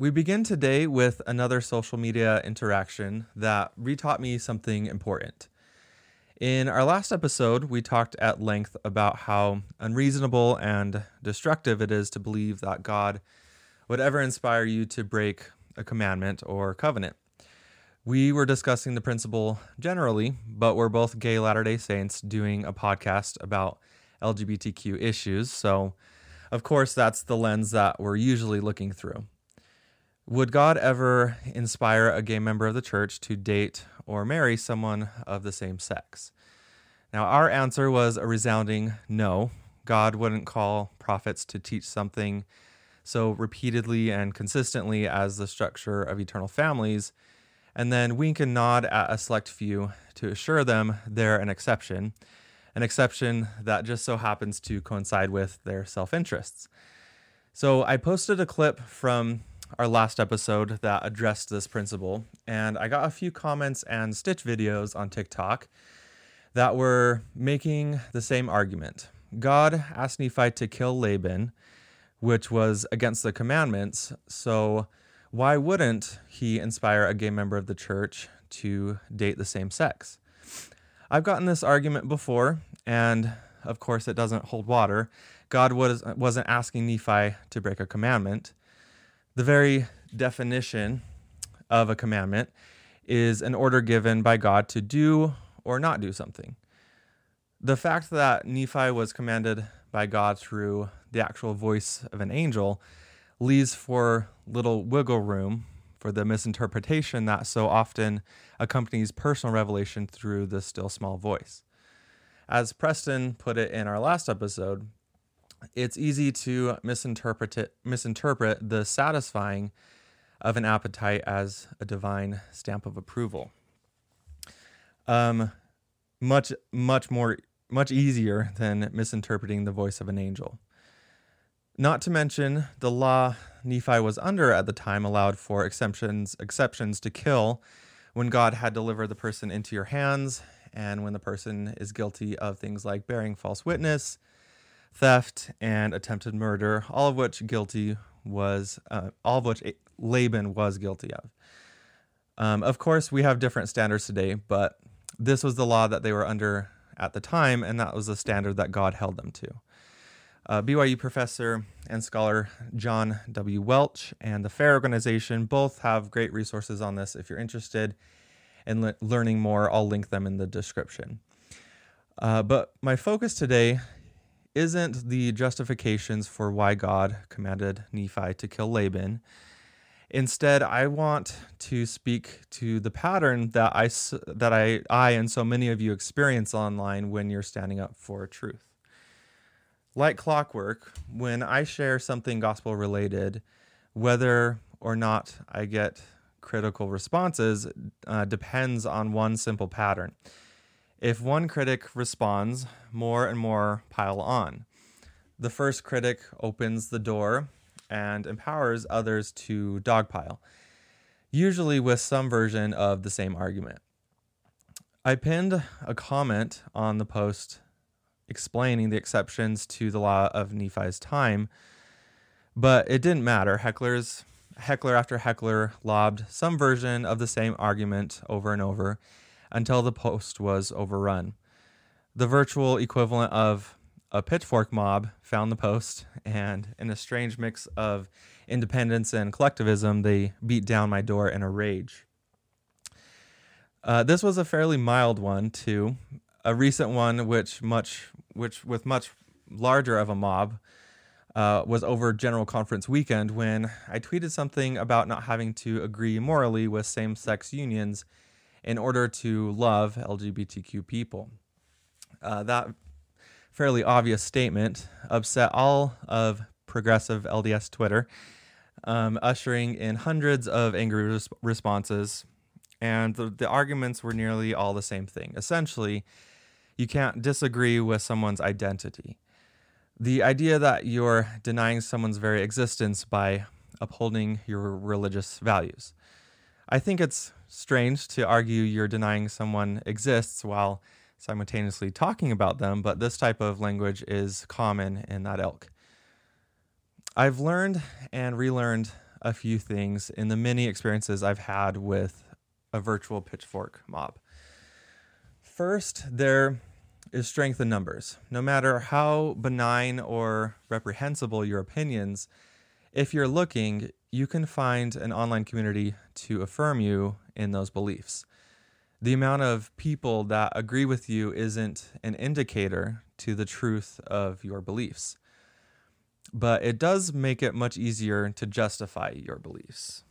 We begin today with another social media interaction that retaught me something important. In our last episode, we talked at length about how unreasonable and destructive it is to believe that God would ever inspire you to break a commandment or covenant. We were discussing the principle generally, but we're both gay Latter day Saints doing a podcast about LGBTQ issues. So, of course, that's the lens that we're usually looking through. Would God ever inspire a gay member of the church to date or marry someone of the same sex? Now, our answer was a resounding no. God wouldn't call prophets to teach something so repeatedly and consistently as the structure of eternal families, and then wink and nod at a select few to assure them they're an exception, an exception that just so happens to coincide with their self interests. So I posted a clip from our last episode that addressed this principle, and I got a few comments and stitch videos on TikTok that were making the same argument. God asked Nephi to kill Laban, which was against the commandments, so why wouldn't he inspire a gay member of the church to date the same sex? I've gotten this argument before, and of course, it doesn't hold water. God was, wasn't asking Nephi to break a commandment. The very definition of a commandment is an order given by God to do or not do something. The fact that Nephi was commanded by God through the actual voice of an angel leaves for little wiggle room for the misinterpretation that so often accompanies personal revelation through the still small voice. As Preston put it in our last episode, it's easy to misinterpret it, misinterpret the satisfying of an appetite as a divine stamp of approval. Um, much much more much easier than misinterpreting the voice of an angel. Not to mention the law Nephi was under at the time allowed for exceptions exceptions to kill when God had delivered the person into your hands and when the person is guilty of things like bearing false witness, theft, and attempted murder, all of which guilty was uh, all of which Laban was guilty of. Um, of course, we have different standards today, but this was the law that they were under at the time, and that was the standard that God held them to. Uh, BYU professor and scholar John W. Welch and the FAIR organization both have great resources on this. If you're interested in le- learning more, I'll link them in the description. Uh, but my focus today isn't the justifications for why God commanded Nephi to kill Laban. Instead, I want to speak to the pattern that I that I I and so many of you experience online when you're standing up for truth. Like clockwork, when I share something gospel related, whether or not I get critical responses uh, depends on one simple pattern. If one critic responds, more and more pile on. The first critic opens the door and empowers others to dogpile, usually with some version of the same argument. I pinned a comment on the post explaining the exceptions to the law of Nephi's time, but it didn't matter. Hecklers, heckler after heckler lobbed some version of the same argument over and over until the post was overrun. The virtual equivalent of a pitchfork mob found the post, and in a strange mix of independence and collectivism, they beat down my door in a rage. Uh, this was a fairly mild one too, a recent one which much which with much larger of a mob uh, was over General Conference weekend when I tweeted something about not having to agree morally with same-sex unions in order to love LGBTQ people. Uh, that fairly obvious statement upset all of progressive LDS Twitter, um, ushering in hundreds of angry res- responses. And the, the arguments were nearly all the same thing. Essentially, you can't disagree with someone's identity. The idea that you're denying someone's very existence by upholding your religious values. I think it's strange to argue you're denying someone exists while simultaneously talking about them, but this type of language is common in that ilk. I've learned and relearned a few things in the many experiences I've had with a virtual pitchfork mob. First, there is strength in numbers. No matter how benign or reprehensible your opinions, if you're looking, you can find an online community to affirm you in those beliefs. The amount of people that agree with you isn't an indicator to the truth of your beliefs, but it does make it much easier to justify your beliefs.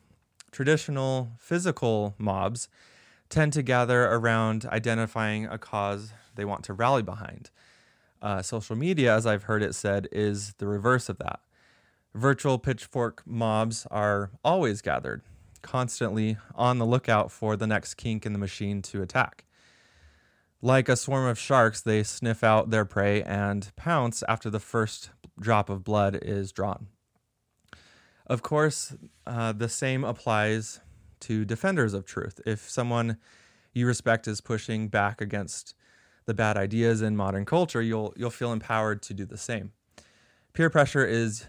Traditional physical mobs tend to gather around identifying a cause they want to rally behind. Uh, social media, as I've heard it said, is the reverse of that. Virtual pitchfork mobs are always gathered, constantly on the lookout for the next kink in the machine to attack. Like a swarm of sharks, they sniff out their prey and pounce after the first drop of blood is drawn. Of course, uh, the same applies to defenders of truth. If someone you respect is pushing back against the bad ideas in modern culture, you'll you'll feel empowered to do the same. Peer pressure is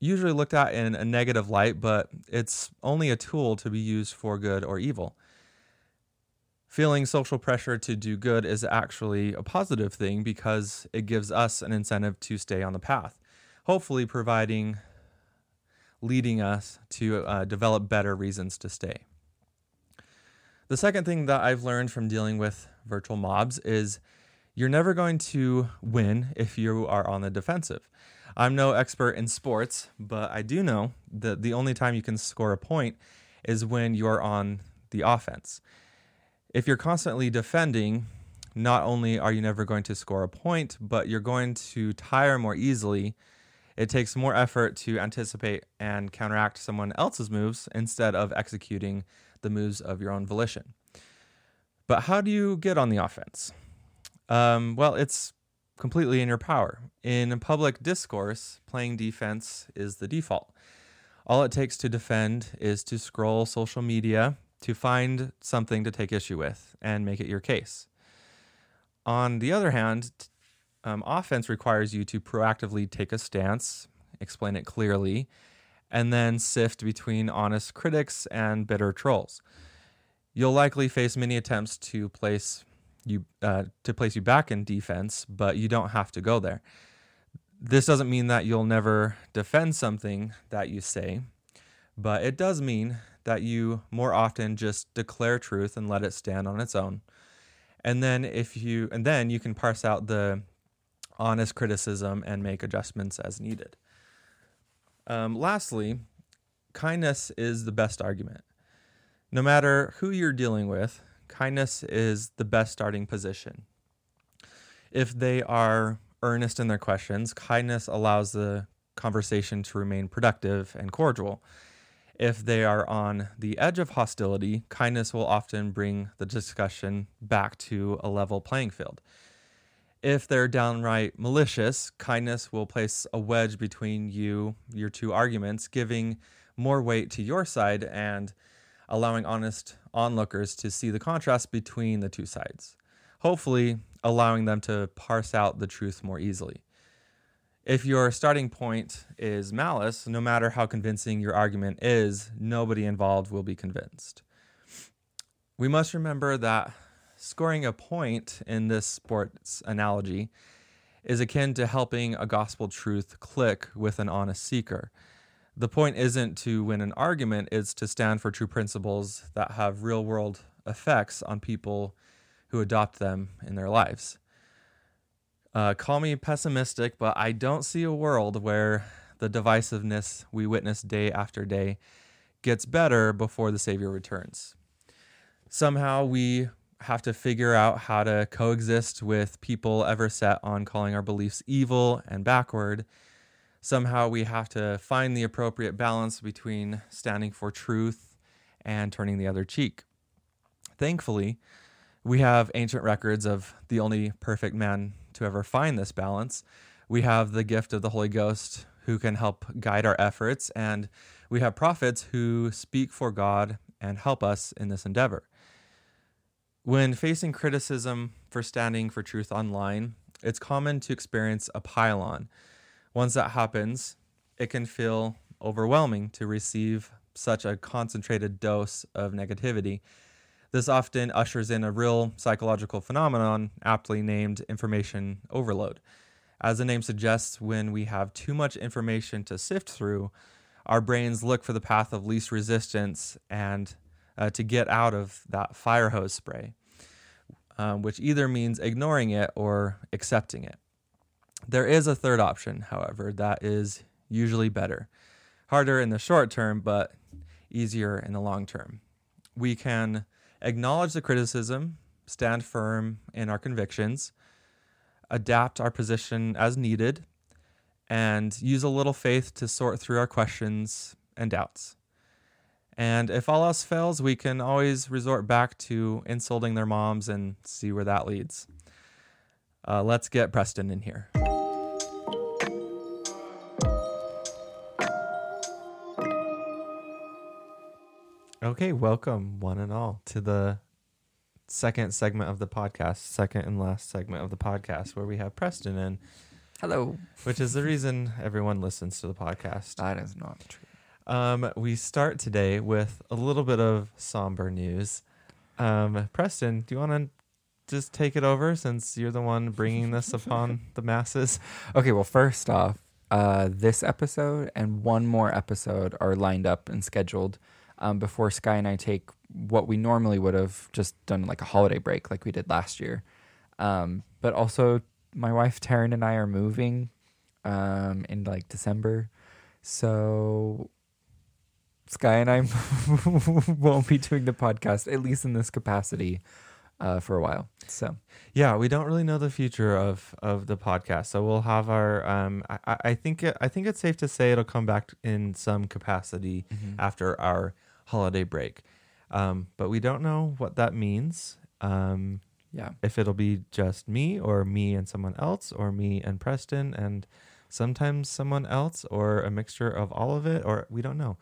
usually looked at in a negative light, but it's only a tool to be used for good or evil. Feeling social pressure to do good is actually a positive thing because it gives us an incentive to stay on the path, hopefully, providing, leading us to uh, develop better reasons to stay. The second thing that I've learned from dealing with virtual mobs is you're never going to win if you are on the defensive. I'm no expert in sports, but I do know that the only time you can score a point is when you're on the offense. If you're constantly defending, not only are you never going to score a point, but you're going to tire more easily. It takes more effort to anticipate and counteract someone else's moves instead of executing the moves of your own volition. But how do you get on the offense? Um, well, it's completely in your power. In public discourse, playing defense is the default. All it takes to defend is to scroll social media to find something to take issue with and make it your case. On the other hand, um, offense requires you to proactively take a stance, explain it clearly, and then sift between honest critics and bitter trolls. You'll likely face many attempts to place you uh, to place you back in defense, but you don't have to go there. This doesn't mean that you'll never defend something that you say, but it does mean that you more often just declare truth and let it stand on its own. And then if you and then you can parse out the honest criticism and make adjustments as needed. Um, lastly, kindness is the best argument. No matter who you're dealing with, kindness is the best starting position. If they are earnest in their questions, kindness allows the conversation to remain productive and cordial. If they are on the edge of hostility, kindness will often bring the discussion back to a level playing field. If they're downright malicious, kindness will place a wedge between you, your two arguments, giving more weight to your side and allowing honest onlookers to see the contrast between the two sides, hopefully, allowing them to parse out the truth more easily. If your starting point is malice, no matter how convincing your argument is, nobody involved will be convinced. We must remember that scoring a point in this sports analogy is akin to helping a gospel truth click with an honest seeker the point isn't to win an argument, it's to stand for true principles that have real world effects on people who adopt them in their lives. Uh, call me pessimistic, but I don't see a world where the divisiveness we witness day after day gets better before the Savior returns. Somehow we have to figure out how to coexist with people ever set on calling our beliefs evil and backward somehow we have to find the appropriate balance between standing for truth and turning the other cheek. Thankfully, we have ancient records of the only perfect man to ever find this balance. We have the gift of the Holy Ghost who can help guide our efforts, and we have prophets who speak for God and help us in this endeavor. When facing criticism for standing for truth online, it's common to experience a pylon. on once that happens, it can feel overwhelming to receive such a concentrated dose of negativity. This often ushers in a real psychological phenomenon, aptly named information overload. As the name suggests, when we have too much information to sift through, our brains look for the path of least resistance and uh, to get out of that fire hose spray, um, which either means ignoring it or accepting it. There is a third option, however, that is usually better. Harder in the short term, but easier in the long term. We can acknowledge the criticism, stand firm in our convictions, adapt our position as needed, and use a little faith to sort through our questions and doubts. And if all else fails, we can always resort back to insulting their moms and see where that leads. Uh, let's get Preston in here. Okay, welcome one and all to the second segment of the podcast, second and last segment of the podcast, where we have Preston in, Hello. which is the reason everyone listens to the podcast. That is not true. Um, we start today with a little bit of somber news. Um, Preston, do you want to just take it over since you're the one bringing this upon the masses? Okay, well, first off, uh, this episode and one more episode are lined up and scheduled um, before Sky and I take what we normally would have just done like a holiday break, like we did last year. Um, but also, my wife Taryn and I are moving um, in like December, so Sky and I won't be doing the podcast at least in this capacity uh, for a while. So Yeah, we don't really know the future of of the podcast, so we'll have our. Um, I- I, think it, I think it's safe to say it'll come back in some capacity after our holiday break, um, but we don't know what that means. Um, yeah, if it'll be just me or me and someone else or me and Preston and sometimes someone else or a mixture of all of it or we don't know.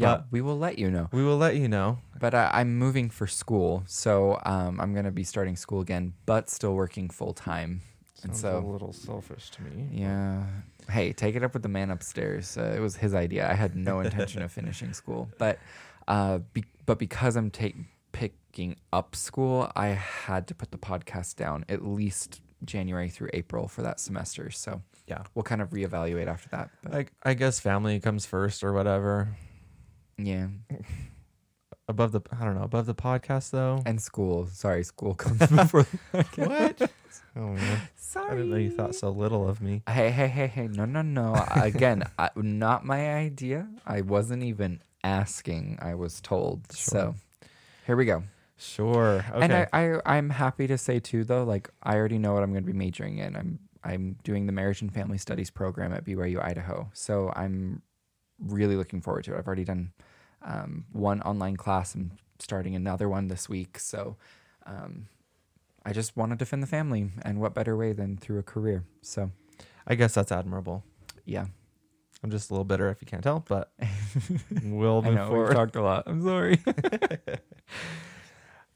Yeah, we will let you know. we will let you know. But I, I'm moving for school, so um, I'm gonna be starting school again, but still working full time. And so, a little selfish to me. yeah. Hey, take it up with the man upstairs. Uh, it was his idea. I had no intention of finishing school, but uh, be- but because I'm taking picking up school, I had to put the podcast down at least January through April for that semester. So Yeah. we'll kind of reevaluate after that. But Like I guess family comes first or whatever. Yeah, Above the I don't know, above the podcast though. and school. Sorry, school comes before. what? Oh man. Sorry. I didn't know you thought so little of me. Hey, hey, hey, hey! No, no, no! Again, I, not my idea. I wasn't even asking. I was told. So, here we go. Sure. Okay. And I, I, I'm happy to say too, though. Like, I already know what I'm going to be majoring in. I'm, I'm doing the Marriage and Family Studies program at BYU Idaho. So I'm really looking forward to it. I've already done um, one online class. I'm starting another one this week. So, um, I just want to defend the family, and what better way than through a career? So, I guess that's admirable. yeah. I'm just a little bitter if you can't tell, but we'll I move know we've talked a lot. I'm sorry.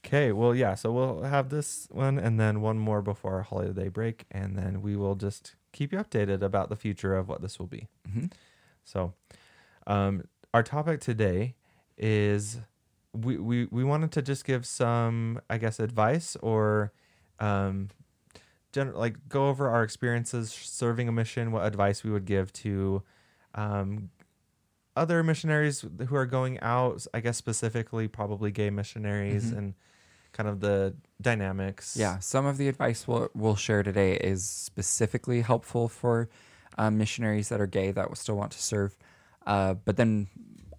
Okay, well, yeah, so we'll have this one and then one more before our holiday break, and then we will just keep you updated about the future of what this will be. Mhm. So, um, our topic today is we, we, we wanted to just give some, I guess, advice or um, gen- like go over our experiences serving a mission, what advice we would give to um, other missionaries who are going out, I guess specifically probably gay missionaries Mhm. and kind of the dynamics. Yeah, some of the advice we'll, we'll share today is specifically helpful for um, missionaries that are gay that still want to serve. Uh, but then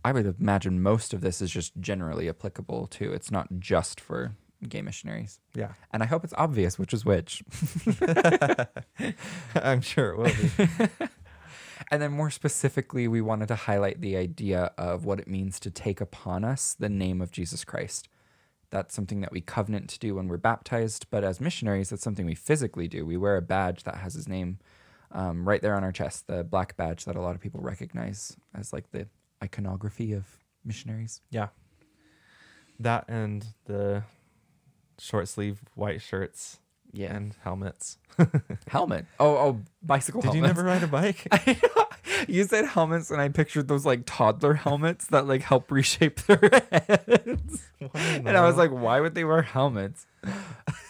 I would imagine most of this is just generally applicable too. It's not just for gay missionaries. Yeah. And I hope it's obvious which is which. I'm sure it will be. And then more specifically, we wanted to highlight the idea of what it means to take upon us the name of Jesus Christ. That's something that we covenant to do when we're baptized, but as missionaries, that's something we physically do. We wear a badge that has his name um, right there on our chest, the black badge that a lot of people recognize as like the iconography of missionaries. yeah. That and the short sleeve white shirts Yeah. and helmets. helmet. Oh, oh, bicycle Did you never ride a bike? you said helmets, and I pictured those like toddler helmets that like help reshape their heads. And I was like, why would they wear helmets?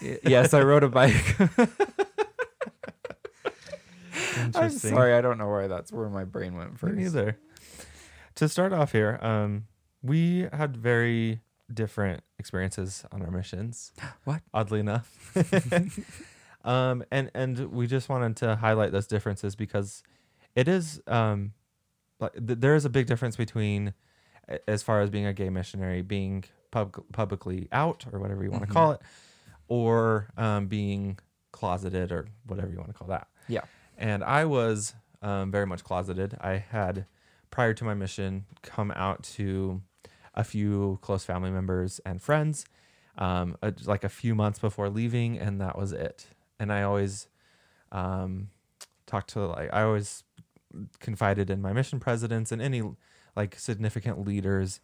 Yes, I rode a bike. I'm sorry, I don't know why that's where my brain went Me first. neither. To start off here, um, we had very different experiences on our missions. What? Oddly enough. um, and and we just wanted to highlight those differences because it is um, like th- there is a big difference between as far as being a gay missionary, being pub- publicly out or whatever you want to Mhm. call it, or um, being closeted or whatever you want to call that Yeah. And I was um, very much closeted. I had, prior to my mission, come out to a few close family members and friends, um, uh, like a few months before leaving, and that was it. And I always um, talked to like I always confided in my mission presidents and any like significant leaders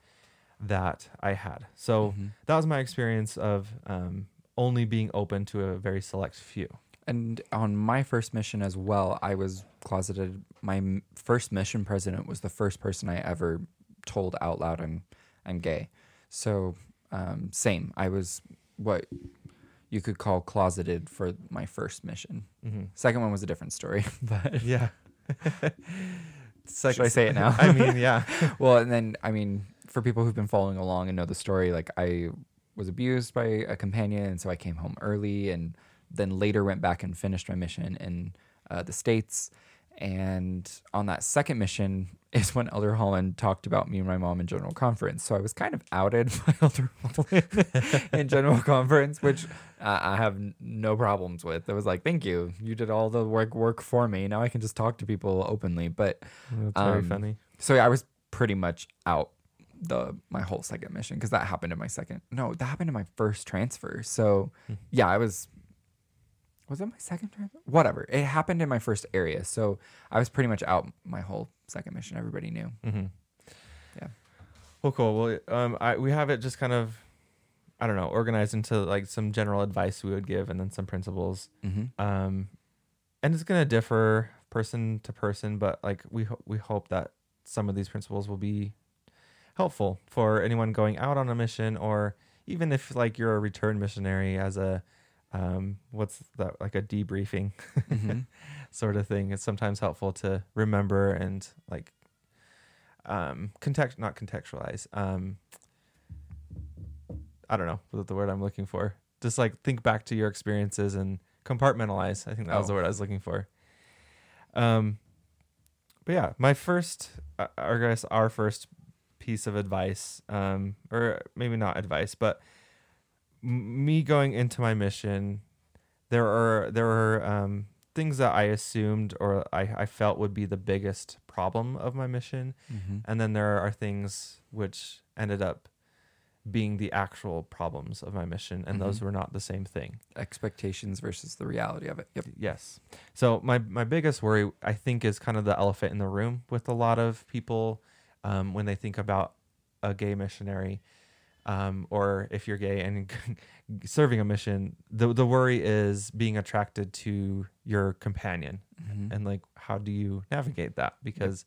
that I had. So Mhm. that was my experience of um, only being open to a very select few. And on my first mission as well, I was closeted. My first mission president was the first person I ever told out loud I'm I'm gay. So um, same. I was what you could call closeted for my first mission. Mm-hmm. Second one was a different story, but Yeah. should I say it now? I mean, yeah. well, and then I mean, for people who've been following along and know the story, like I was abused by a companion, and so I came home early, and then later went back and finished my mission in uh, the states. And on that second mission is when Elder Holland talked about me and my mom in general conference. So I was kind of outed by Elder Holland in general conference, which uh, I have no problems with. It was like, thank you, you did all the work work for me. Now I can just talk to people openly. But That's very Um, funny. so yeah, I was pretty much out the my whole second mission because that happened in my second. No, that happened in my first transfer. So Hmm. yeah, I was. Was it my second transfer? Whatever. It happened in my first area, so I was pretty much out my whole second mission. Everybody knew. Mm-hmm. Yeah. Well, cool. Well, um, I we have it just kind of, I don't know, organized into like some general advice we would give, and then some principles. Mm-hmm. Um, and it's gonna differ person to person, but like we ho- we hope that some of these principles will be helpful for anyone going out on a mission, or even if like you're a return missionary as a, um, what's that like a debriefing. Mm-hmm. sort of thing. It's sometimes helpful to remember and like um context not contextualize. Um I don't know what the word I'm looking for. Just like think back to your experiences and compartmentalize. I think that was the Oh. word I was looking for. Um but yeah, my first uh, I guess our first piece of advice um or maybe not advice, but me going into my mission there are there are um, things that I assumed or I, I felt would be the biggest problem of my mission, Mm-hmm. and then there are things which ended up being the actual problems of my mission, and those Mhm. were not the same thing. Expectations versus the reality of it. Yep. Yes. So my my biggest worry, I think, is kind of the elephant in the room with a lot of people um, when they think about a gay missionary, um, or if you're gay and serving a mission. The the worry is being attracted to your companion, Mm-hmm. and like how do you navigate that because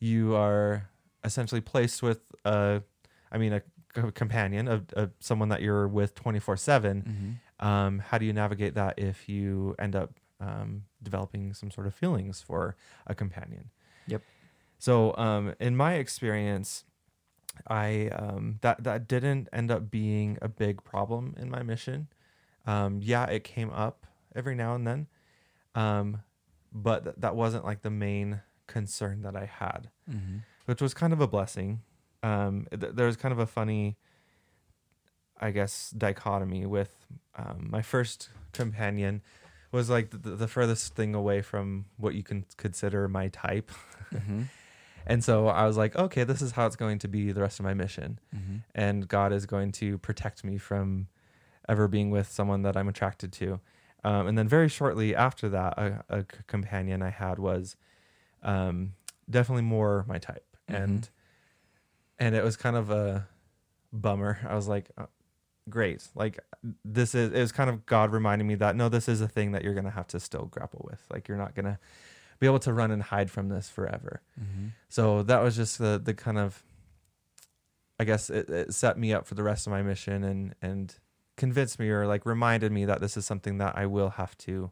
you are essentially placed with a, I mean, a c- companion of, of someone that you're with twenty four seven Mm-hmm. um, how do you navigate that if you end up um, developing some sort of feelings for a companion? Yep. So, um, in my experience, I um, that that didn't end up being a big problem in my mission. Um, yeah, it came up every now and then, um, but th- that wasn't like the main concern that I had Mm-hmm. which was kind of a blessing. Um, th- there was kind of a funny, I guess, dichotomy with um, my first companion was like the, the furthest thing away from what you can consider my type. Mm-hmm. And so I was like, okay, this is how it's going to be the rest of my mission. Mm-hmm. And God is going to protect me from ever being with someone that I'm attracted to. Um, and then very shortly after that, a companion I had was um, definitely more my type. And and it was kind of a bummer. I was like, uh, great. Like this is it was kind of God reminding me that no, this is a thing that you're gonna have to still grapple with. Like you're not gonna be able to run and hide from this forever. Mm-hmm. So that was just the the kind of I guess it, it set me up for the rest of my mission and and convinced me or like reminded me that this is something that I will have to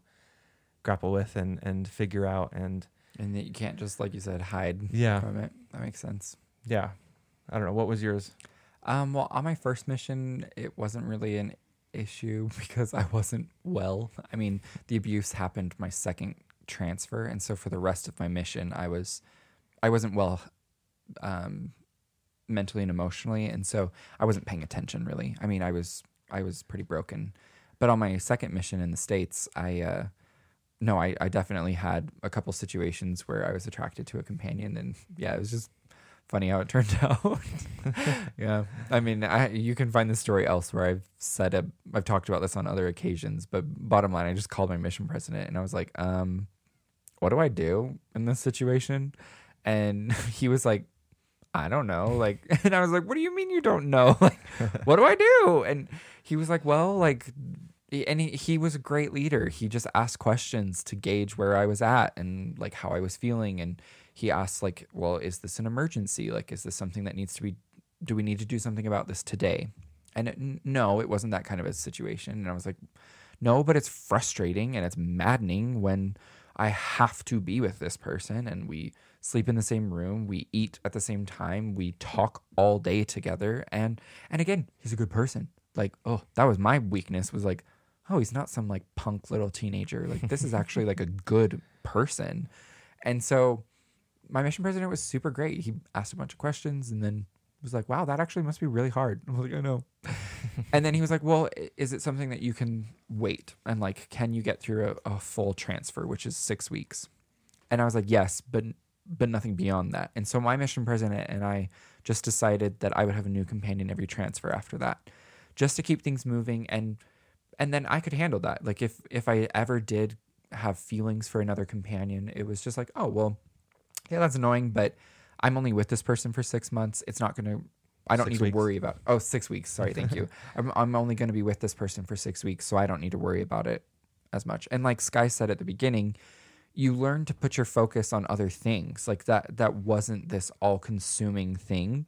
grapple with and and figure out and And that you can't just, like you said, hide yeah from it. That makes sense. yeah I don't know what was yours Um, well, on my first mission, it wasn't really an issue because I wasn't well. I mean, the abuse happened my second transfer, and so for the rest of my mission, I was, I wasn't well, um, mentally and emotionally, and so I wasn't paying attention really. I mean, I was, I was pretty broken. But on my second mission in the states, I, uh, no, I, I definitely had a couple situations where I was attracted to a companion, and yeah, it was just funny how it turned out. yeah, I mean, I, you can find the story elsewhere. I've said it. I've talked about this on other occasions, but bottom line, I just called my mission president and I was like, um, "What do I do in this situation?" And he was like, "I don't know." Like, and I was like, "What do you mean you don't know? Like, what do I do?" And he was like, "Well, like." And he, he was a great leader. He just asked questions to gauge where I was at and like how I was feeling. And he asked like well is this an emergency? Like is this something that needs to be do we need to do something about this today? And it, no it wasn't that kind of a situation. And i was like no but it's frustrating and it's maddening when i have to be with this person and we sleep in the same room we eat at the same time we talk all day together. And and again he's a good person. Like oh that was my weakness was like oh he's not some like punk little teenager. Like this is actually like a good person. And so my mission president was super great. He asked a bunch of questions and then was like, "Wow, that actually must be really hard." I was like, "I know." and then he was like, "Well, is it something that you can wait and like, can you get through a, a full transfer, which is six weeks?" And I was like, "Yes, but but nothing beyond that." And so my mission president and I just decided that I would have a new companion every transfer after that, just to keep things moving and and then I could handle that. Like if if I ever did have feelings for another companion, it was just like, "Oh well." Yeah, that's annoying, but I'm only with this person for six months. It's not going to, I don't Six need weeks. to worry about, oh, six weeks. Sorry. Thank you. I'm, I'm only going to be with this person for six weeks. So I don't need to worry about it as much. And like Sky said at the beginning, you learn to put your focus on other things. Like that, that wasn't this all consuming thing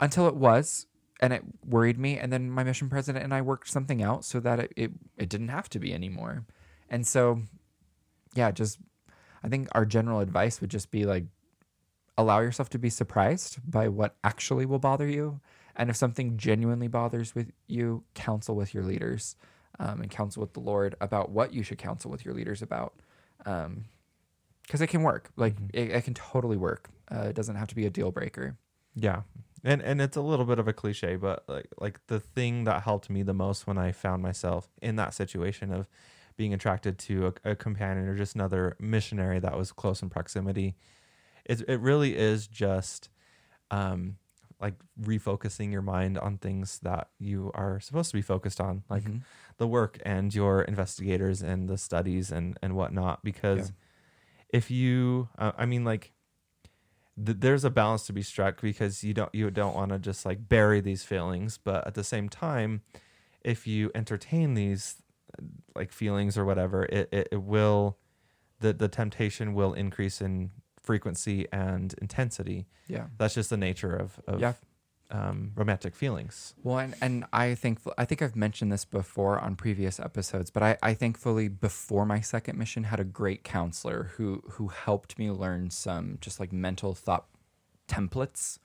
until it was. And it worried me. And then my mission president and I worked something out so that it, it, it didn't have to be anymore. And so, yeah, just I think our general advice would just be like allow yourself to be surprised by what actually will bother you. And if something genuinely bothers with you, counsel with your leaders um, and counsel with the Lord about what you should counsel with your leaders about. Because it can work. Like it, it can totally work. Uh, it doesn't have to be a deal breaker. Yeah. And and it's a little bit of a cliche, but like like the thing that helped me the most when I found myself in that situation of being attracted to a, a companion or just another missionary that was close in proximity, it it really is just um like refocusing your mind on things that you are supposed to be focused on, like Mhm. the work and your investigators and the studies and and whatnot. Because if you, uh, I mean, like th- there's a balance to be struck because you don't you don't want to just like bury these feelings, but at the same time, if you entertain these like feelings or whatever, it it, it will the the temptation will increase in frequency and intensity. Yeah. That's just the nature of of Yeah. um, romantic feelings. Well, and, and I think I think I've mentioned this before on previous episodes, but I, I thankfully before my second mission had a great counselor who who helped me learn some just like mental thought templates.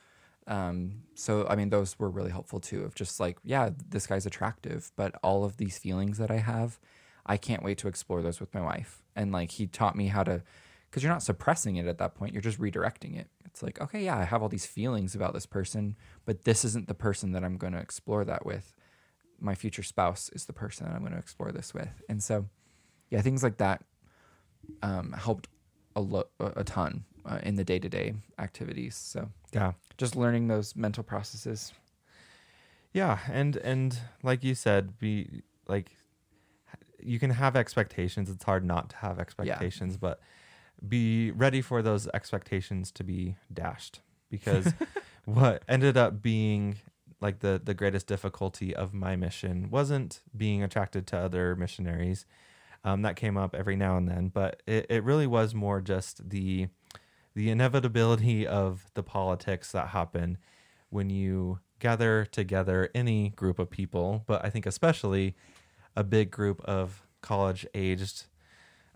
Um, so I mean those were really helpful too. Of just like yeah, this guy's attractive, but all of these feelings that I have, I can't wait to explore those with my wife. And like he taught me how to, because you're not suppressing it at that point, you're just redirecting it. It's like okay, yeah, I have all these feelings about this person, but this isn't the person that I'm going to explore that with. My future spouse is the person that I'm going to explore this with. And so, yeah, things like that um, helped a, lo- a ton uh, in the day to day activities. So, Yeah. just learning those mental processes. Yeah, and and like you said, be like you can have expectations. It's hard not to have expectations, but be ready for those expectations to be dashed because what ended up being like the the greatest difficulty of my mission wasn't being attracted to other missionaries. Um, that came up every now and then, but it, it really was more just the the inevitability of the politics that happen when you gather together any group of people, but I think especially a big group of college aged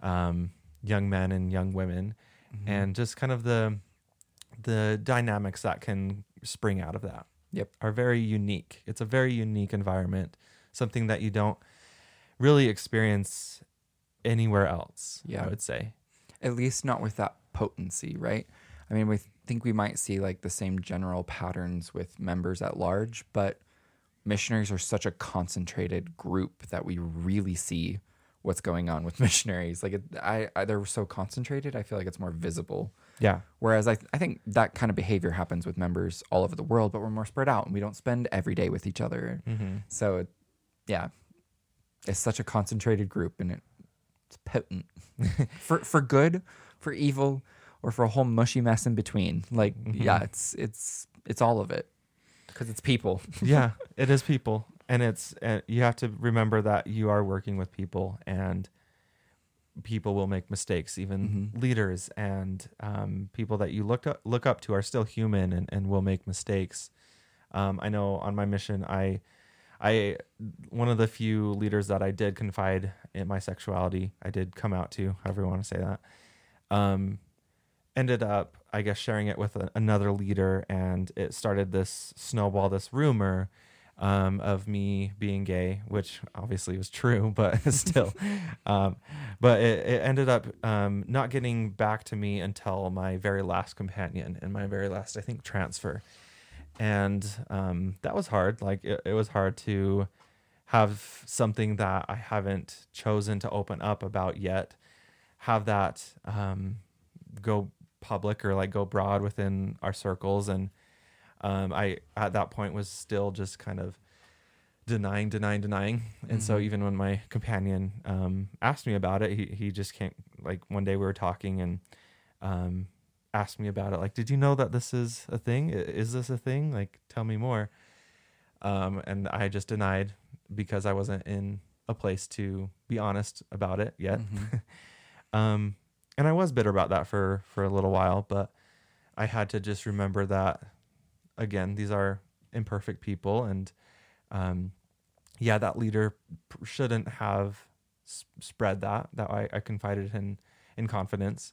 um, young men and young women, Mm-hmm. and just kind of the the dynamics that can spring out of that. Yep. are very unique. It's a very unique environment, something that you don't really experience anywhere else. Yeah. I would say. At least not with that potency, right? I mean, we think we might see like the same general patterns with members at large, but missionaries are such a concentrated group that we really see what's going on with missionaries. Like, it, I, I, they're so concentrated. I feel like it's more visible. Yeah. Whereas I, I think that kind of behavior happens with members all over the world, but we're more spread out and we don't spend every day with each other. Mm-hmm. So, it, yeah, it's such a concentrated group and it, it's potent for for good, for evil, or for a whole mushy mess in between. Like, yeah, it's it's it's all of it because it's people. yeah, it is people, and it's uh, you have to remember that you are working with people, and people will make mistakes. Even Mhm. leaders and um, people that you look up, look up to are still human and, and will make mistakes. Um, I know on my mission, I, I, one of the few leaders that I did confide in my sexuality, I did come out to, however you want to say that, um, ended up, I guess, sharing it with a, another leader, and it started this snowball, this rumor um, of me being gay, which obviously was true, but still. um, but it, it ended up um, not getting back to me until my very last companion and my very last, I think, transfer. And um, that was hard. Like, it, it was hard to have something that I haven't chosen to open up about yet, have that um, go public or like go broad within our circles. And um, I, at that point, was still just kind of denying, denying, denying. And so Mhm. even when my companion um, asked me about it, he, he just can't, like, one day we were talking and um, asked me about it. Like, did you know that this is a thing? Is this a thing? Like, tell me more. Um, and I just denied because I wasn't in a place to be honest about it yet. Mhm. Um, and I was bitter about that for for a little while, but I had to just remember that again, these are imperfect people, and um, yeah, that leader shouldn't have s- spread that. That I, I confided in in confidence,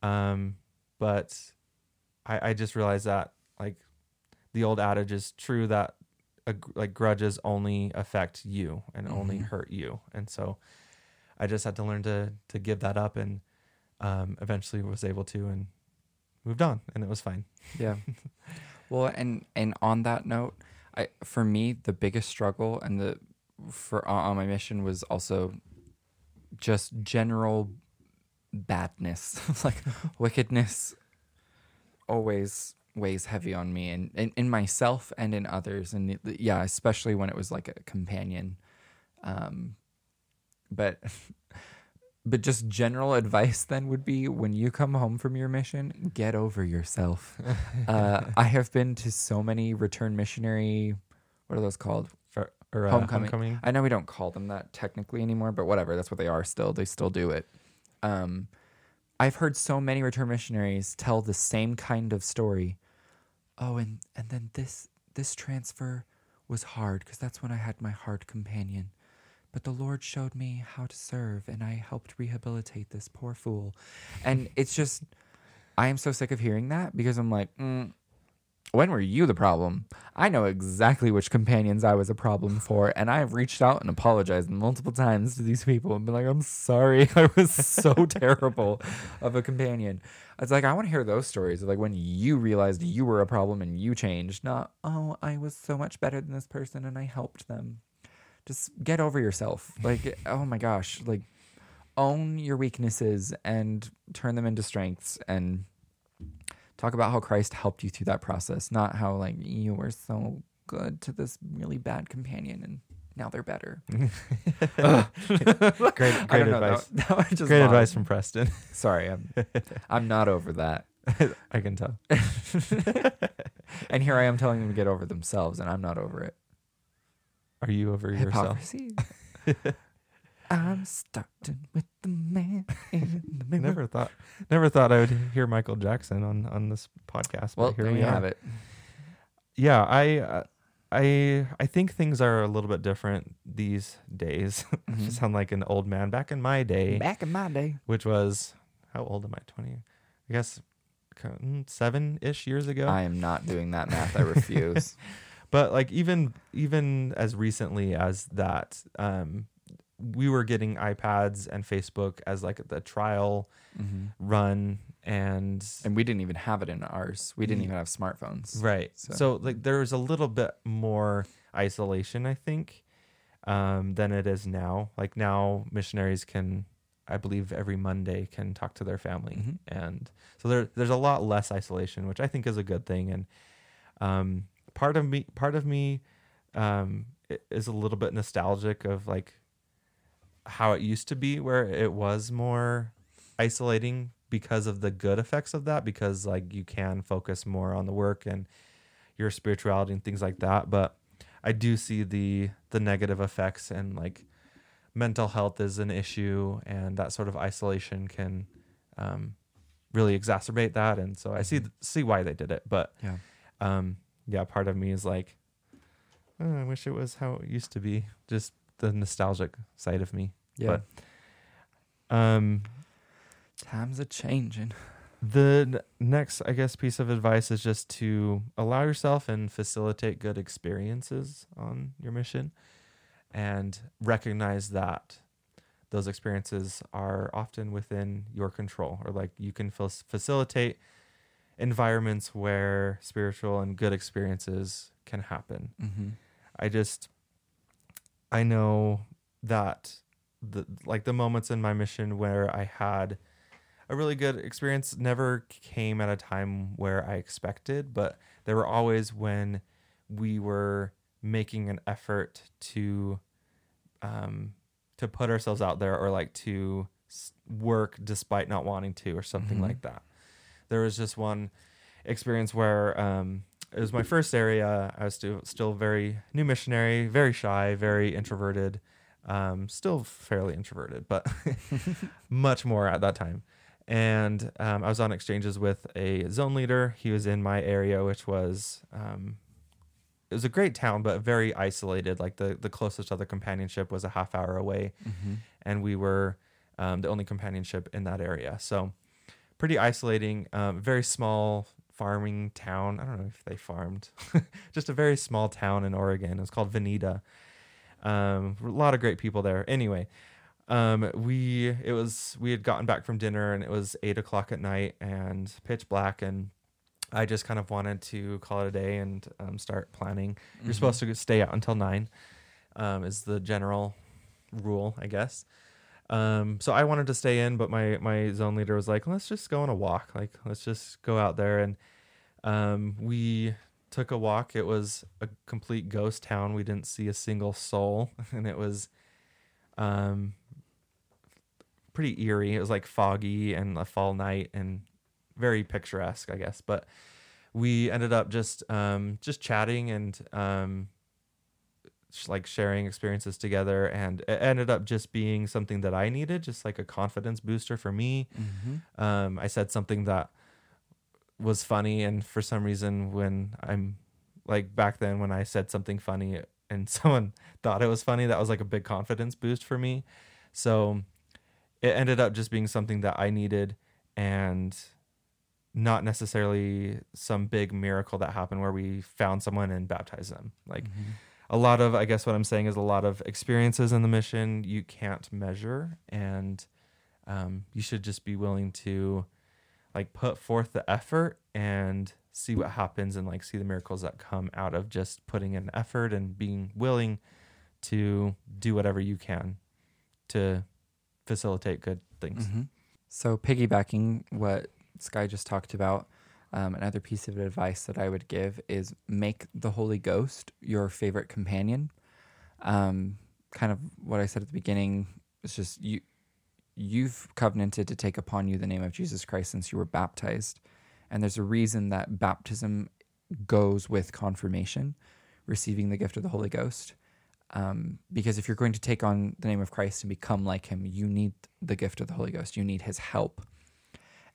um, but I, I just realized that like the old adage is true that a, like grudges only affect you and only Mhm. hurt you, and so I just had to learn to to give that up, and um, eventually was able to and moved on, and it was fine. Yeah. well, and and on that note, I for me the biggest struggle and the for on my mission was also just general badness, like wickedness always weighs heavy on me and in, in myself and in others and it- yeah especially when it was like a companion um but but just general advice then would be when you come home from your mission get over yourself uh, I have been to so many return missionary. What are those called? For, or, uh, Homecoming. homecoming. I know we don't call them that technically anymore, but whatever. That's what they are still. They still do it. Um, I've heard so many return missionaries tell the same kind of story. Oh, and and then this this transfer was hard because that's when I had my hard companion. But the Lord showed me how to serve, and I helped rehabilitate this poor fool. And it's just, I am so sick of hearing that because I'm like, mm, when were you the problem? I know exactly which companions I was a problem for, and I have reached out and apologized multiple times to these people and been like, I'm sorry, I was so terrible of a companion. It's like, I want to hear those stories of like when you realized you were a problem and you changed, not, oh, I was so much better than this person and I helped them. Just get over yourself. Like, oh my gosh, like own your weaknesses and turn them into strengths and talk about how Christ helped you through that process, not how like you were so good to this really bad companion and now they're better. Great, great advice. That, that Great advice from Preston. Sorry, I'm I'm not over that. I can tell. And here I am telling them to get over themselves, and I'm not over it. Are you over yourself? Hypocrisy. I'm starting with the man in the mirror. never thought, never thought I would hear Michael Jackson on on this podcast. Well, but here there we you are. have it. Yeah, I, uh, I, I think things are a little bit different these days. I Mhm. sound like an old man. Back in my day, Back in my day. which was how old am I? Twenty, I guess, seven ish years ago. I am not doing that math. I refuse. but like even even as recently as that um we were getting ipads and facebook as like the trial hmm run and And we didn't even have it in ours. We didn't even have smartphones. right So- so. like there was a little bit more isolation i think um than it is now like now missionaries can i believe every monday can talk to their family Mhm. and so there there's a lot less isolation which i think is a good thing and um part of me part of me um is a little bit nostalgic of like how it used to be where it was more isolating because of the good effects of that because like you can focus more on the work and your spirituality and things like that. But i do see the the negative effects and like mental health is an issue and that sort of isolation can um, really exacerbate that. And so i see see why they did it. But Yeah. um yeah part of me is like "Oh, i wish it was how it used to be. Just the nostalgic side of me Yeah. um Times are changing. the next i guess piece of advice is just to allow yourself and facilitate good experiences on your mission and recognize that those experiences are often within your control or like you can fil- facilitate environments where spiritual and good experiences can happen Mm-hmm. I just I know that the like the moments in my mission where I had a really good experience never came at a time where I expected, but there were always when we were making an effort to um to put ourselves out there or like to work despite not wanting to or something Mhm. like that. There was just one experience where um it was my first area. I was still still very new missionary, very shy, very introverted, um, still fairly introverted, but much more at that time. And um, I was on exchanges with a zone leader. He was in my area, which was um, it was a great town, but very isolated. Like the the closest other companionship was a half hour away, Mm-hmm. and we were um, the only companionship in that area. So pretty isolating, um, very small farming town. I don't know if they farmed, just a very small town in Oregon. It was called Veneta. Um, a lot of great people there. Anyway, um, we it was we had gotten back from dinner and it was eight o'clock at night and pitch black and I just kind of wanted to call it a day and um, start planning. You're supposed to stay out until nine, um, is the general rule, I guess. Um, so I wanted to stay in, but my my zone leader was like, "Let's just go on a walk. Like, let's just go out there." And um, we took a walk. It was a complete ghost town. We didn't see a single soul, and it was um, pretty eerie. It was like foggy and a fall night and very picturesque, I guess. But we ended up just um, just chatting and um, sh- like sharing experiences together, and it ended up just being something that I needed, just like a confidence booster for me. Mm-hmm. Um, I said something that was funny, and for some reason, when I'm like back then, when I said something funny and someone thought it was funny, that was like a big confidence boost for me. So it ended up just being something that I needed, and not necessarily some big miracle that happened where we found someone and baptized them. Like Mm-hmm. a lot of i guess what i'm saying is a lot of experiences in the mission you can't measure and um, you should just be willing to like put forth the effort and see what happens and like see the miracles that come out of just putting in effort and being willing to do whatever you can to facilitate good things Mm-hmm. So, piggybacking what Sky just talked about, um, another piece of advice that I would give is make the Holy Ghost your favorite companion. Um, kind of what I said at the beginning is just you. You've covenanted to take upon you the name of Jesus Christ since you were baptized, and there's a reason that baptism goes with confirmation, receiving the gift of the Holy Ghost. Um, because if you're going to take on the name of Christ and become like him, you need the gift of the Holy Ghost. You need his help.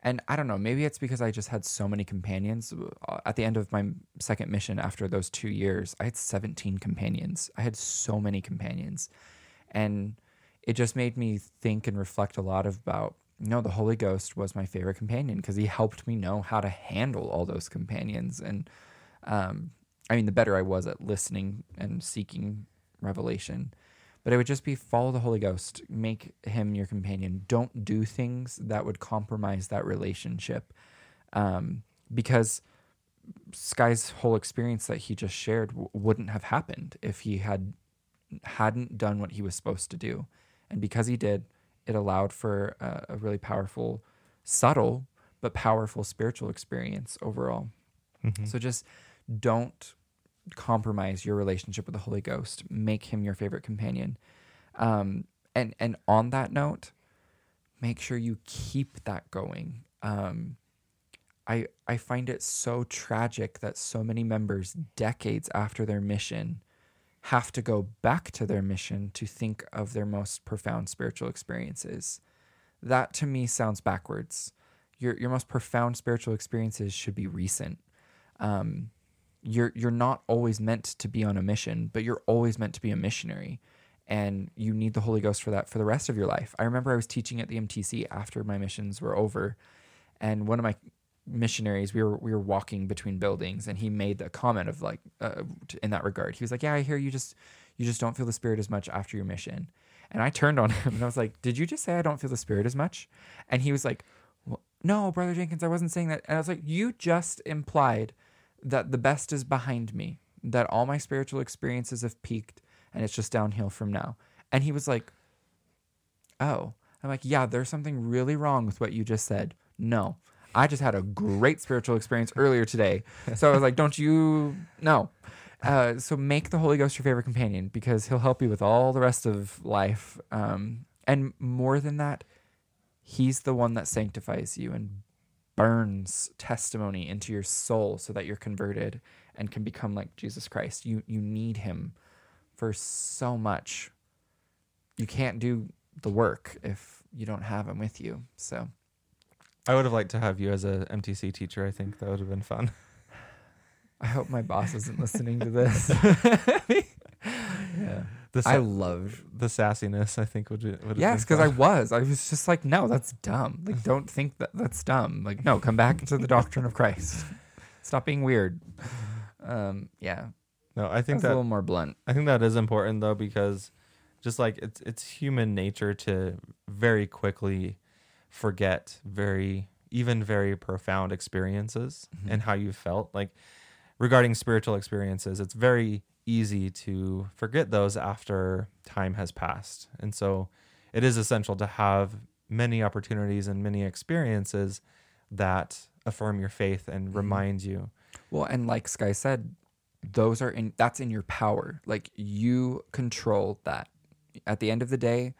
And I don't know, maybe it's because I just had so many companions. Uh, At the end of my second mission, after those two years, I had 17 companions. I had so many companions. And it just made me think and reflect a lot about, you know, the Holy Ghost was my favorite companion because he helped me know how to handle all those companions. And um, I mean, the better I was at listening and seeking revelation. But it would just be follow the Holy Ghost, make him your companion. Don't do things that would compromise that relationship. Um, because Sky's whole experience that he just shared w- wouldn't have happened if he had hadn't done what he was supposed to do. And because he did, it allowed for a, a really powerful, subtle, but powerful spiritual experience overall. Mhm. So just don't compromise your relationship with the Holy Ghost. Make him your favorite companion. Um, and and on that note, make sure you keep that going. Um, I I find it so tragic that so many members, decades after their mission, have to go back to their mission to think of their most profound spiritual experiences. That to me sounds backwards. Your your most profound spiritual experiences should be recent. Um, you're you're not always meant to be on a mission, but you're always meant to be a missionary, and you need the Holy Ghost for that for the rest of your life. I remember I was teaching at the MTC after my missions were over, and one of my missionaries we were we were walking between buildings, and he made a comment of like uh, in that regard. He was like, "Yeah, I hear you just you just don't feel the Spirit as much after your mission," and I turned on him and I was like, "Did you just say I don't feel the Spirit as much?" And he was like, "Well, "No, brother Jenkins, I wasn't saying that." And I was like, "You just implied." that the best is behind me, that all my spiritual experiences have peaked and it's just downhill from now. And he was like, Oh. I'm like, Yeah, there's something really wrong with what you just said. No. I just had a great spiritual experience earlier today. So I was like, Don't you? No. Uh, so make the Holy Ghost your favorite companion because he'll help you with all the rest of life. Um, and more than that, he's the one that sanctifies you and burns testimony into your soul so that you're converted and can become like Jesus Christ. You you need him for so much. You can't do the work if you don't have him with you. So I would have liked to have you as a MTC teacher. I think that would have been fun. I hope my boss isn't listening to this. yeah. The I love the sassiness, I think, would, would Yes, because I was. I was just like, no, that's dumb. Like, don't think that that's dumb. Like, no, come back to the doctrine of Christ. Stop being weird. Um, yeah, no, I think think a little more blunt. I think that is important though because just like it's it's human nature to very quickly forget very even very profound experiences Mhm. and how you felt like regarding spiritual experiences it's very easy to forget those after time has passed and so it is essential to have many opportunities and many experiences that affirm your faith and Mhm. remind you Well, and like Sky said, those are in that's in your power. Like you control that. At the end of the day,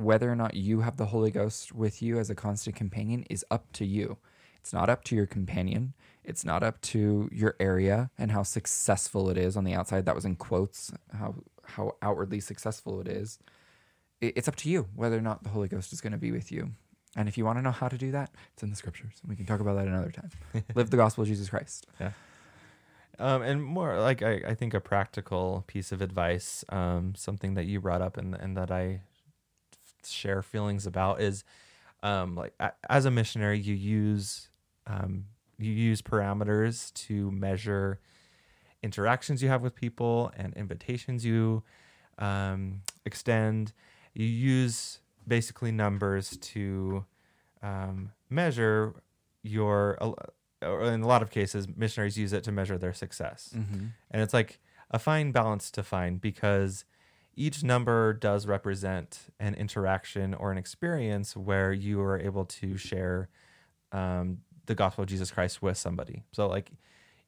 whether or not you have the Holy Ghost with you as a constant companion is up to you. It's not up to your companion. It's not up to your area and how successful it is on the outside. That was in quotes, how how outwardly successful it is. It's up to you whether or not the Holy Ghost is going to be with you. And if you want to know how to do that, it's in the scriptures. We can talk about that another time. Live the gospel of Jesus Christ. Um, and more like I, I think a practical piece of advice, um, something that you brought up and, and that I share feelings about is, um, like as a missionary, you use, um, you use parameters to measure interactions you have with people and invitations you, um, extend. You use basically numbers to, um, measure your, or in a lot of cases, missionaries use it to measure their success. Mm-hmm. And it's like a fine balance to find because each number does represent an interaction or an experience where you are able to share um, the gospel of Jesus Christ with somebody. So, like,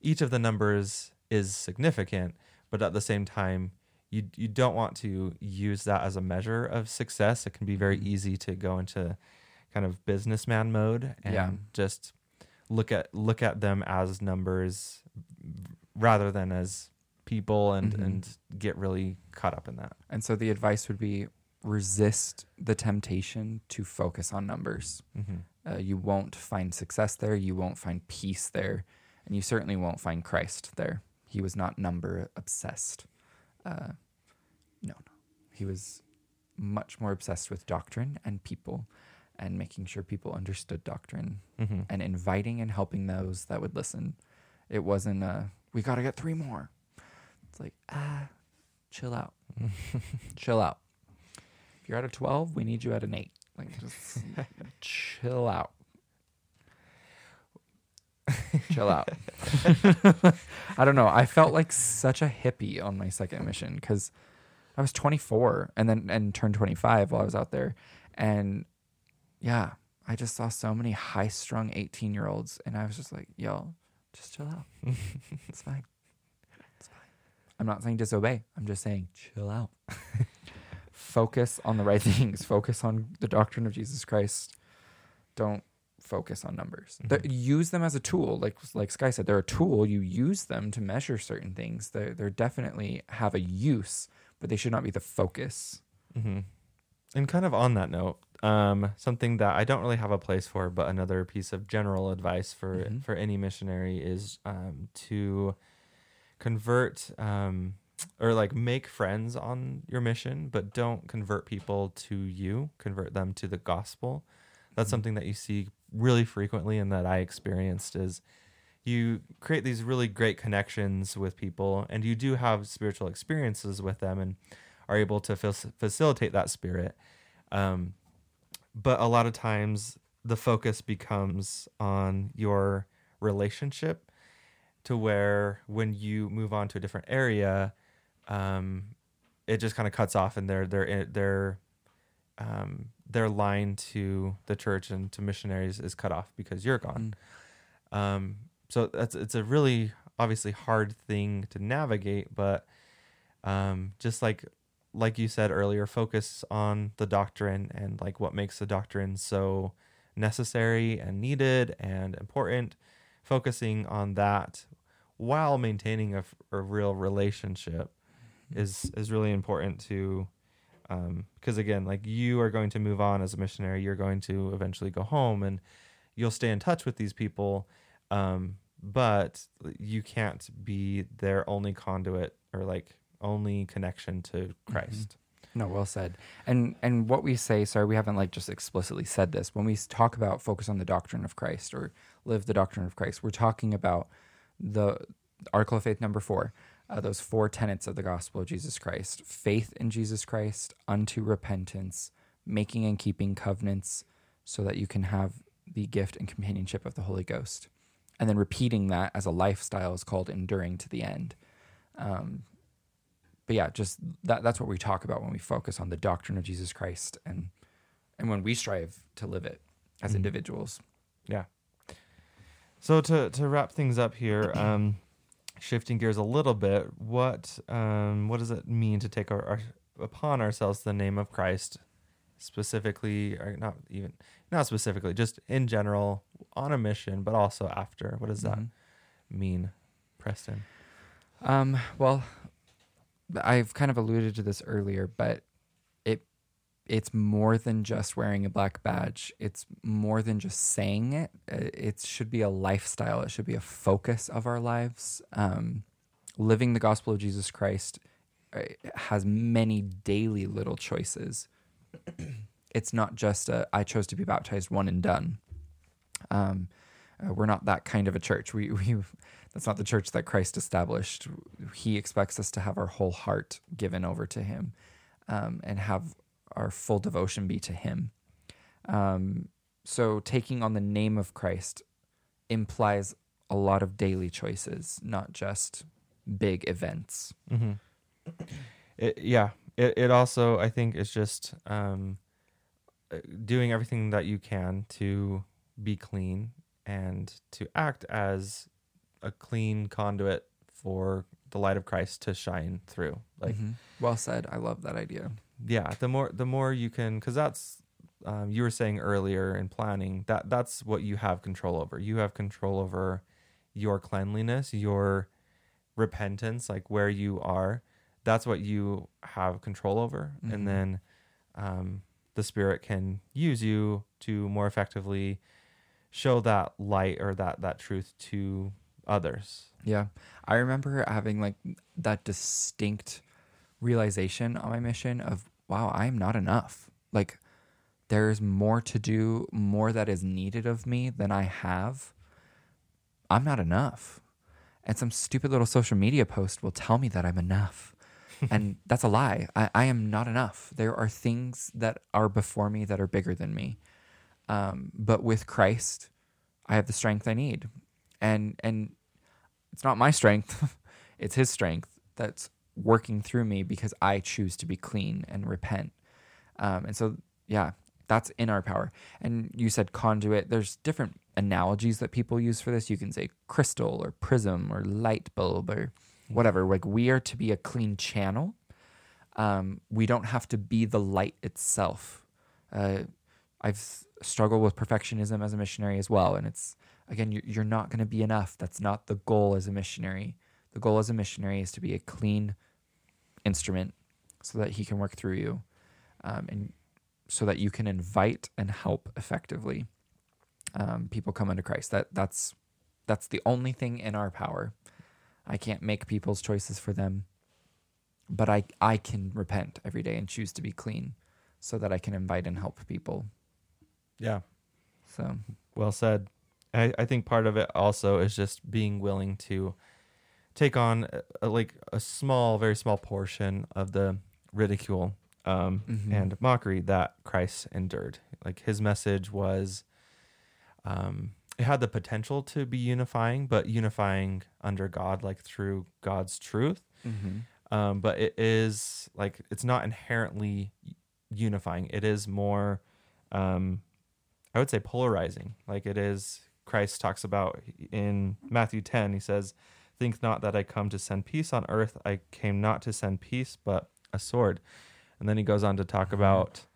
each of the numbers is significant, but at the same time, you, you don't want to use that as a measure of success. It can be very Mhm. easy to go into kind of businessman mode and Yeah. just look at look at them as numbers rather than as people and Mhm. and get really caught up in that. And so the advice would be resist the temptation to focus on numbers. Mm-hmm. Uh, you won't find success there. You won't find peace there. And you certainly won't find Christ there. He was not number obsessed. Uh, no, no. He was much more obsessed with doctrine and people and making sure people understood doctrine Mm-hmm. and inviting and helping those that would listen. It wasn't, uh, we got to get three more. It's like, ah, chill out. chill out. If you're at a 12, we need you at an 8. Like, just chill out. chill out. I don't know. I felt like such a hippie on my second mission because I was 24 and then and turned 25 while I was out there. And yeah, I just saw so many high strung 18 year olds. And I was just like, yo, just chill out. it's fine. I'm not saying disobey. I'm just saying chill out. focus on the right things. Focus on the doctrine of Jesus Christ. Don't focus on numbers. The- Mhm. use them as a tool. Like like Sky said, they're a tool. You use them to measure certain things. They they definitely have a use, but they should not be the focus. Mm-hmm. And kind of on that note, um, something that I don't really have a place for, but another piece of general advice for Mhm. for any missionary is um, to convert um, or like make friends on your mission, but don't convert people to you. Convert them to the gospel. That's Mhm. something that you see really frequently, and that I experienced is you create these really great connections with people, and you do have spiritual experiences with them, and are able to fac- facilitate that spirit. Um, but a lot of times the focus becomes on your relationship to where when you move on to a different area, um, it just kind of cuts off and their their their um, their line to the church and to missionaries is cut off because you're gone. Um, so that's it's a really obviously hard thing to navigate, but um, just like like you said earlier, focus on the doctrine and like what makes the doctrine so necessary and needed and important. Focusing on that while maintaining a, a real relationship mm-hmm. is is really important to um, because again like you are going to move on as a missionary you're going to eventually go home and you'll stay in touch with these people um, but you can't be their only conduit or like only connection to mm-hmm. christ No, well said. And and what we say, sorry, we haven't like just explicitly said this. When we talk about focus on the doctrine of Christ or live the doctrine of Christ, we're talking about the article of faith number four, uh, those four tenets of the gospel of Jesus Christ: faith in Jesus Christ, unto repentance, making and keeping covenants, so that you can have the gift and companionship of the Holy Ghost, and then repeating that as a lifestyle is called enduring to the end. Um, but yeah, just that that's what we talk about when we focus on the doctrine of Jesus Christ and and when we strive to live it as Mhm. individuals. yeah so to to wrap things up here um shifting gears a little bit what um what does it mean to take our, our upon ourselves the name of christ specifically or not even not specifically just in general on a mission but also after what does that Mhm. mean preston Um, well, I've kind of alluded to this earlier, but it it's more than just wearing a black badge. It's more than just saying it. Uh, It should be a lifestyle. It should be a focus of our lives. Um, living the gospel of Jesus Christ uh, has many daily little choices. it's not just a I chose to be baptized one and done. Um, uh, we're not that kind of a church. We we that's not the church that Christ established. He expects us to have our whole heart given over to Him, um, and have our full devotion be to Him. Um, so taking on the name of Christ implies a lot of daily choices, not just big events. Mm-hmm. It, yeah. It, it also, I think, is just um, uh, doing everything that you can to be clean and to act as a clean conduit for the light of Christ to shine through. Like, Mhm. well said. I love that idea. yeah, the more the more you can, because that's um, you were saying earlier in planning that that's what you have control over. You have control over your cleanliness, your repentance, like where you are, that's what you have control over. Mhm. And then um, the Spirit can use you to more effectively show that light or that, that truth to others. Yeah. I remember having like that distinct realization on my mission of, wow, I am not enough. Like, there's more to do, more that is needed of me than I have. I'm not enough. And some stupid little social media post will tell me that I'm enough. and that's a lie. I, I am not enough. There are things that are before me that are bigger than me. Um, but with Christ, I have the strength I need. And and it's not my strength, it's his strength that's working through me because I choose to be clean and repent. Um, and so, yeah, that's in our power. And you said conduit. There's different analogies that people use for this. You can say crystal or prism or light bulb or whatever. Like we are to be a clean channel. Um, we don't have to be the light itself. Uh, I've struggled with perfectionism as a missionary as well, and it's again, you're, you're not going to be enough. That's not the goal as a missionary. The goal as a missionary is to be a clean instrument, so that He can work through you, um, and so that you can invite and help effectively um, people come into Christ. That that's that's the only thing in our power. I can't make people's choices for them, but I I can repent every day and choose to be clean, so that I can invite and help people. Yeah. So Well said. I, I think part of it also is just being willing to take on a, like a small, very small portion of the ridicule um, Mhm. and mockery that Christ endured. Like his message was, um, it had the potential to be unifying, but unifying under God, like through God's truth. Um, but it is like it's not inherently unifying. It is more, um, I would say, polarizing. Like it is. Christ talks about in Matthew ten. He says, "Think not that I come to send peace on earth. I came not to send peace, but a sword." And then he goes on to talk Mhm. about,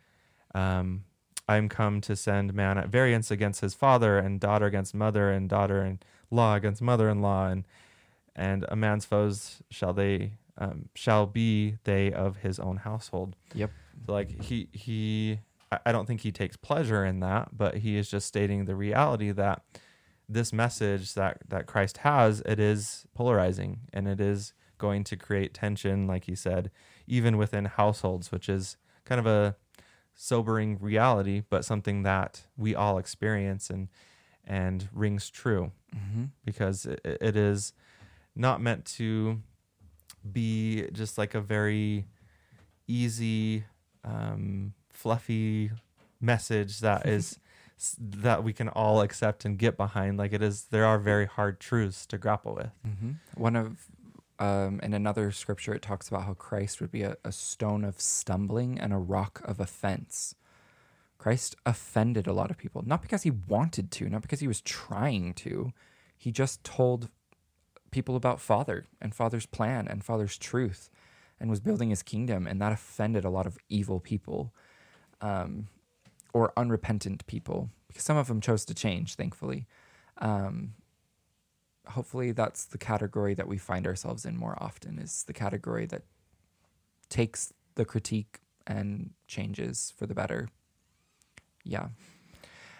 um, "I'm come to send man at variance against his father, and daughter against mother, and daughter and law against mother-in-law, and and a man's foes shall they um, shall be they of his own household." Yep. So like he he I don't think he takes pleasure in that, but he is just stating the reality that this message that that Christ has, it is polarizing and it is going to create tension, like he said, even within households, which is kind of a sobering reality, but something that we all experience and and rings true Mm-hmm. because it, it is not meant to be just like a very easy, um, fluffy message that is that we can all accept and get behind. Like it is, there are very hard truths to grapple with. Mm-hmm. One of, um, in another scripture, it talks about how Christ would be a, a stone of stumbling and a rock of offense. Christ offended a lot of people, not because he wanted to, not because he was trying to. He just told people about Father and Father's plan and Father's truth and was building his kingdom, and that offended a lot of evil people um, or unrepentant people because some of them chose to change, thankfully. Um, hopefully that's the category that we find ourselves in more often is the category that takes the critique and changes for the better. Yeah.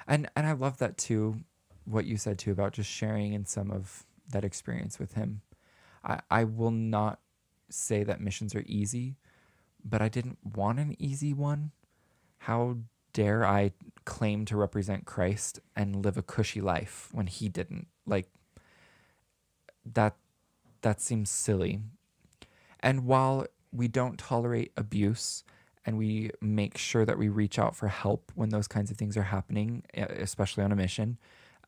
And and i love that too what you said too about just sharing in some of that experience with him. I i will not say that missions are easy but i didn't want an easy one how dare i claim to represent christ and live a cushy life when he didn't like that that seems silly. And while we don't tolerate abuse and we make sure that we reach out for help when those kinds of things are happening, especially on a mission,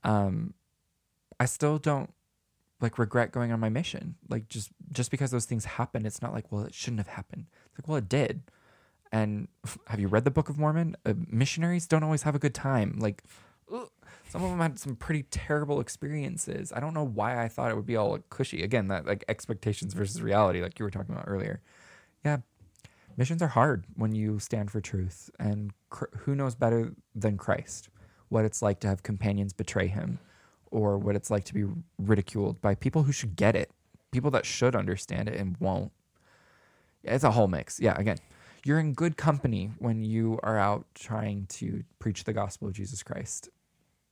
um, I still don't like regret going on my mission. Like just just because those things happen, it's not like well it shouldn't have happened. It's like well it did. And have you read the Book of Mormon? Uh, missionaries don't always have a good time. Like ugh, some of them had some pretty terrible experiences. I don't know why I thought it would be all cushy. Again, that like expectations versus reality, like you were talking about earlier. Yeah, missions are hard when you stand for truth, and cr- who knows better than Christ what it's like to have companions betray him, or what it's like to be ridiculed by people who should get it. people that should understand it and won't. It's a whole mix. Yeah, again, you're in good company when you are out trying to preach the gospel of Jesus Christ.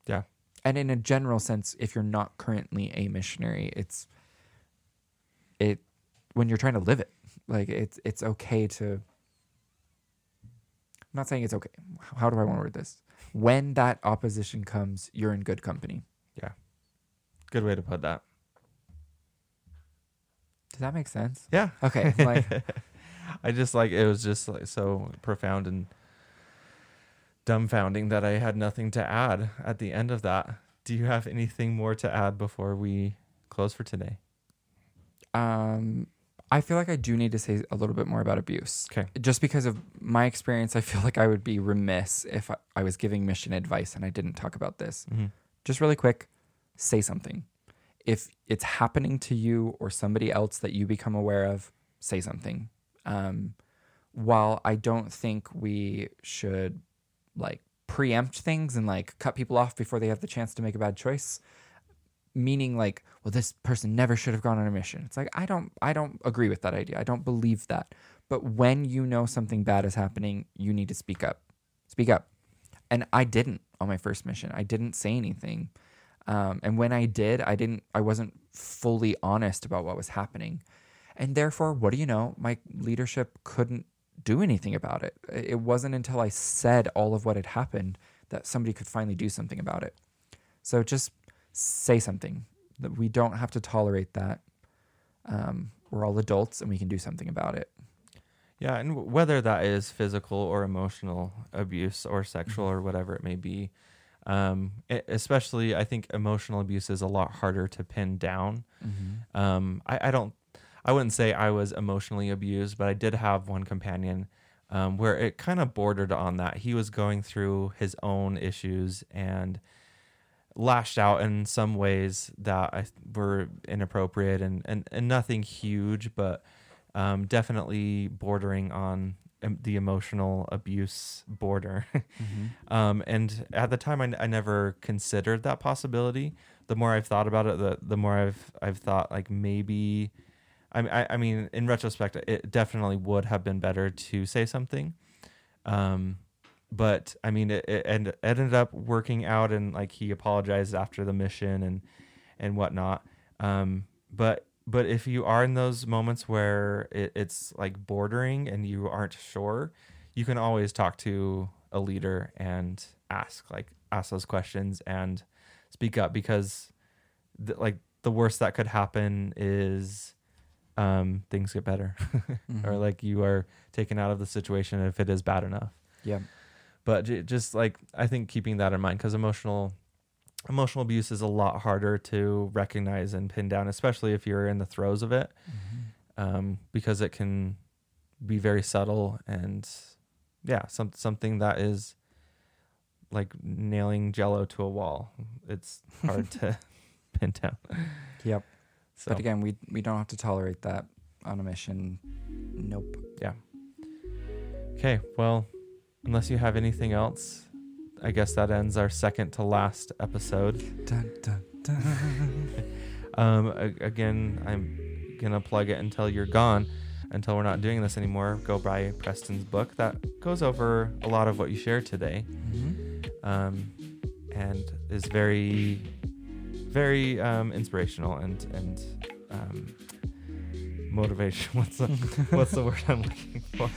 Yeah. And in a general sense, if you're not currently a missionary, it's it when you're trying to live it. Like it's it's okay to I'm not saying it's okay. How do I want to word this? When that opposition comes, you're in good company. Yeah. Good way to put that. Does that make sense? Yeah. Okay. Like I just like it was just like so profound and dumbfounding that I had nothing to add at the end of that. Do you have anything more to add before we close for today? um I feel like I do need to say a little bit more about abuse. Okay. Just because of my experience, I feel like I would be remiss if I, I was giving mission advice and I didn't talk about this. Mm-hmm. just really quick, say something. If it's happening to you or somebody else that you become aware of, say something. Um, while I don't think we should like preempt things and like cut people off before they have the chance to make a bad choice, meaning like, well, this person never should have gone on a mission. It's like I don't, I don't agree with that idea. I don't believe that. But when you know something bad is happening, you need to speak up. Speak up. And I didn't on my first mission. I didn't say anything. Um, and when I did, I didn't. I wasn't fully honest about what was happening, and therefore, what do you know? My leadership couldn't do anything about it. It wasn't until I said all of what had happened that somebody could finally do something about it. So just say something. That we don't have to tolerate that. Um, we're all adults, and we can do something about it. Yeah, and w- whether that is physical or emotional abuse or sexual Mhm. or whatever it may be, um, e- especially I think emotional abuse is a lot harder to pin down. Um, I, I don't, I wouldn't say I was emotionally abused, but I did have one companion um, where it kind of bordered on that. He was going through his own issues and lashed out in some ways that I, were inappropriate and, and, and nothing huge, but um, definitely bordering on the emotional abuse border. Mm-hmm. Um, and at the time, I, I never considered that possibility. The more I've thought about it, the the more I've I've thought like maybe, I I, mean, in retrospect, it definitely would have been better to say something. Um, but I mean, it, it it ended up working out, and like he apologized after the mission and and whatnot. Um, but but if you are in those moments where it, it's like bordering and you aren't sure, you can always talk to a leader and ask like ask those questions and speak up because th- like the worst that could happen is um things get better or Mhm. like you are taken out of the situation if it is bad enough yeah. but j- just like i think keeping that in mind because emotional emotional abuse is a lot harder to recognize and pin down especially if you're in the throes of it Mhm. um, because it can be very subtle and yeah, some something that is like nailing jello to a wall. It's hard to pin down. Yep. So But again, we we don't have to tolerate that on a mission. Nope. Yeah. Okay, well, unless you have anything else, I guess that ends our second to last episode. Dun, dun, dun. Um, again, I'm gonna plug it until you're gone. Until we're not doing this anymore, go buy Preston's book that goes over a lot of what you shared today. Mhm. um, and is very, very um, inspirational and and um, motivation. What's the what's the word I'm looking for?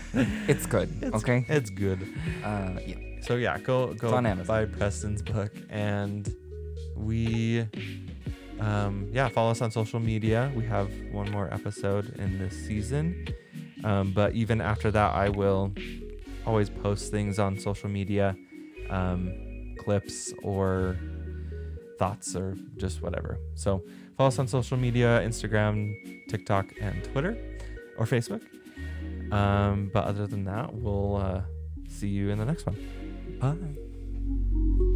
It's good. It's, okay. it's good. Uh, yeah. So yeah, go go buy Preston's book, and we, um, yeah, follow us on social media. We have one more episode in this season, um, but even after that, I will always post things on social media, um, clips or thoughts or just whatever. So follow us on social media: Instagram, TikTok, and Twitter, or Facebook. Um, but other than that, we'll uh, see you in the next one. Bye.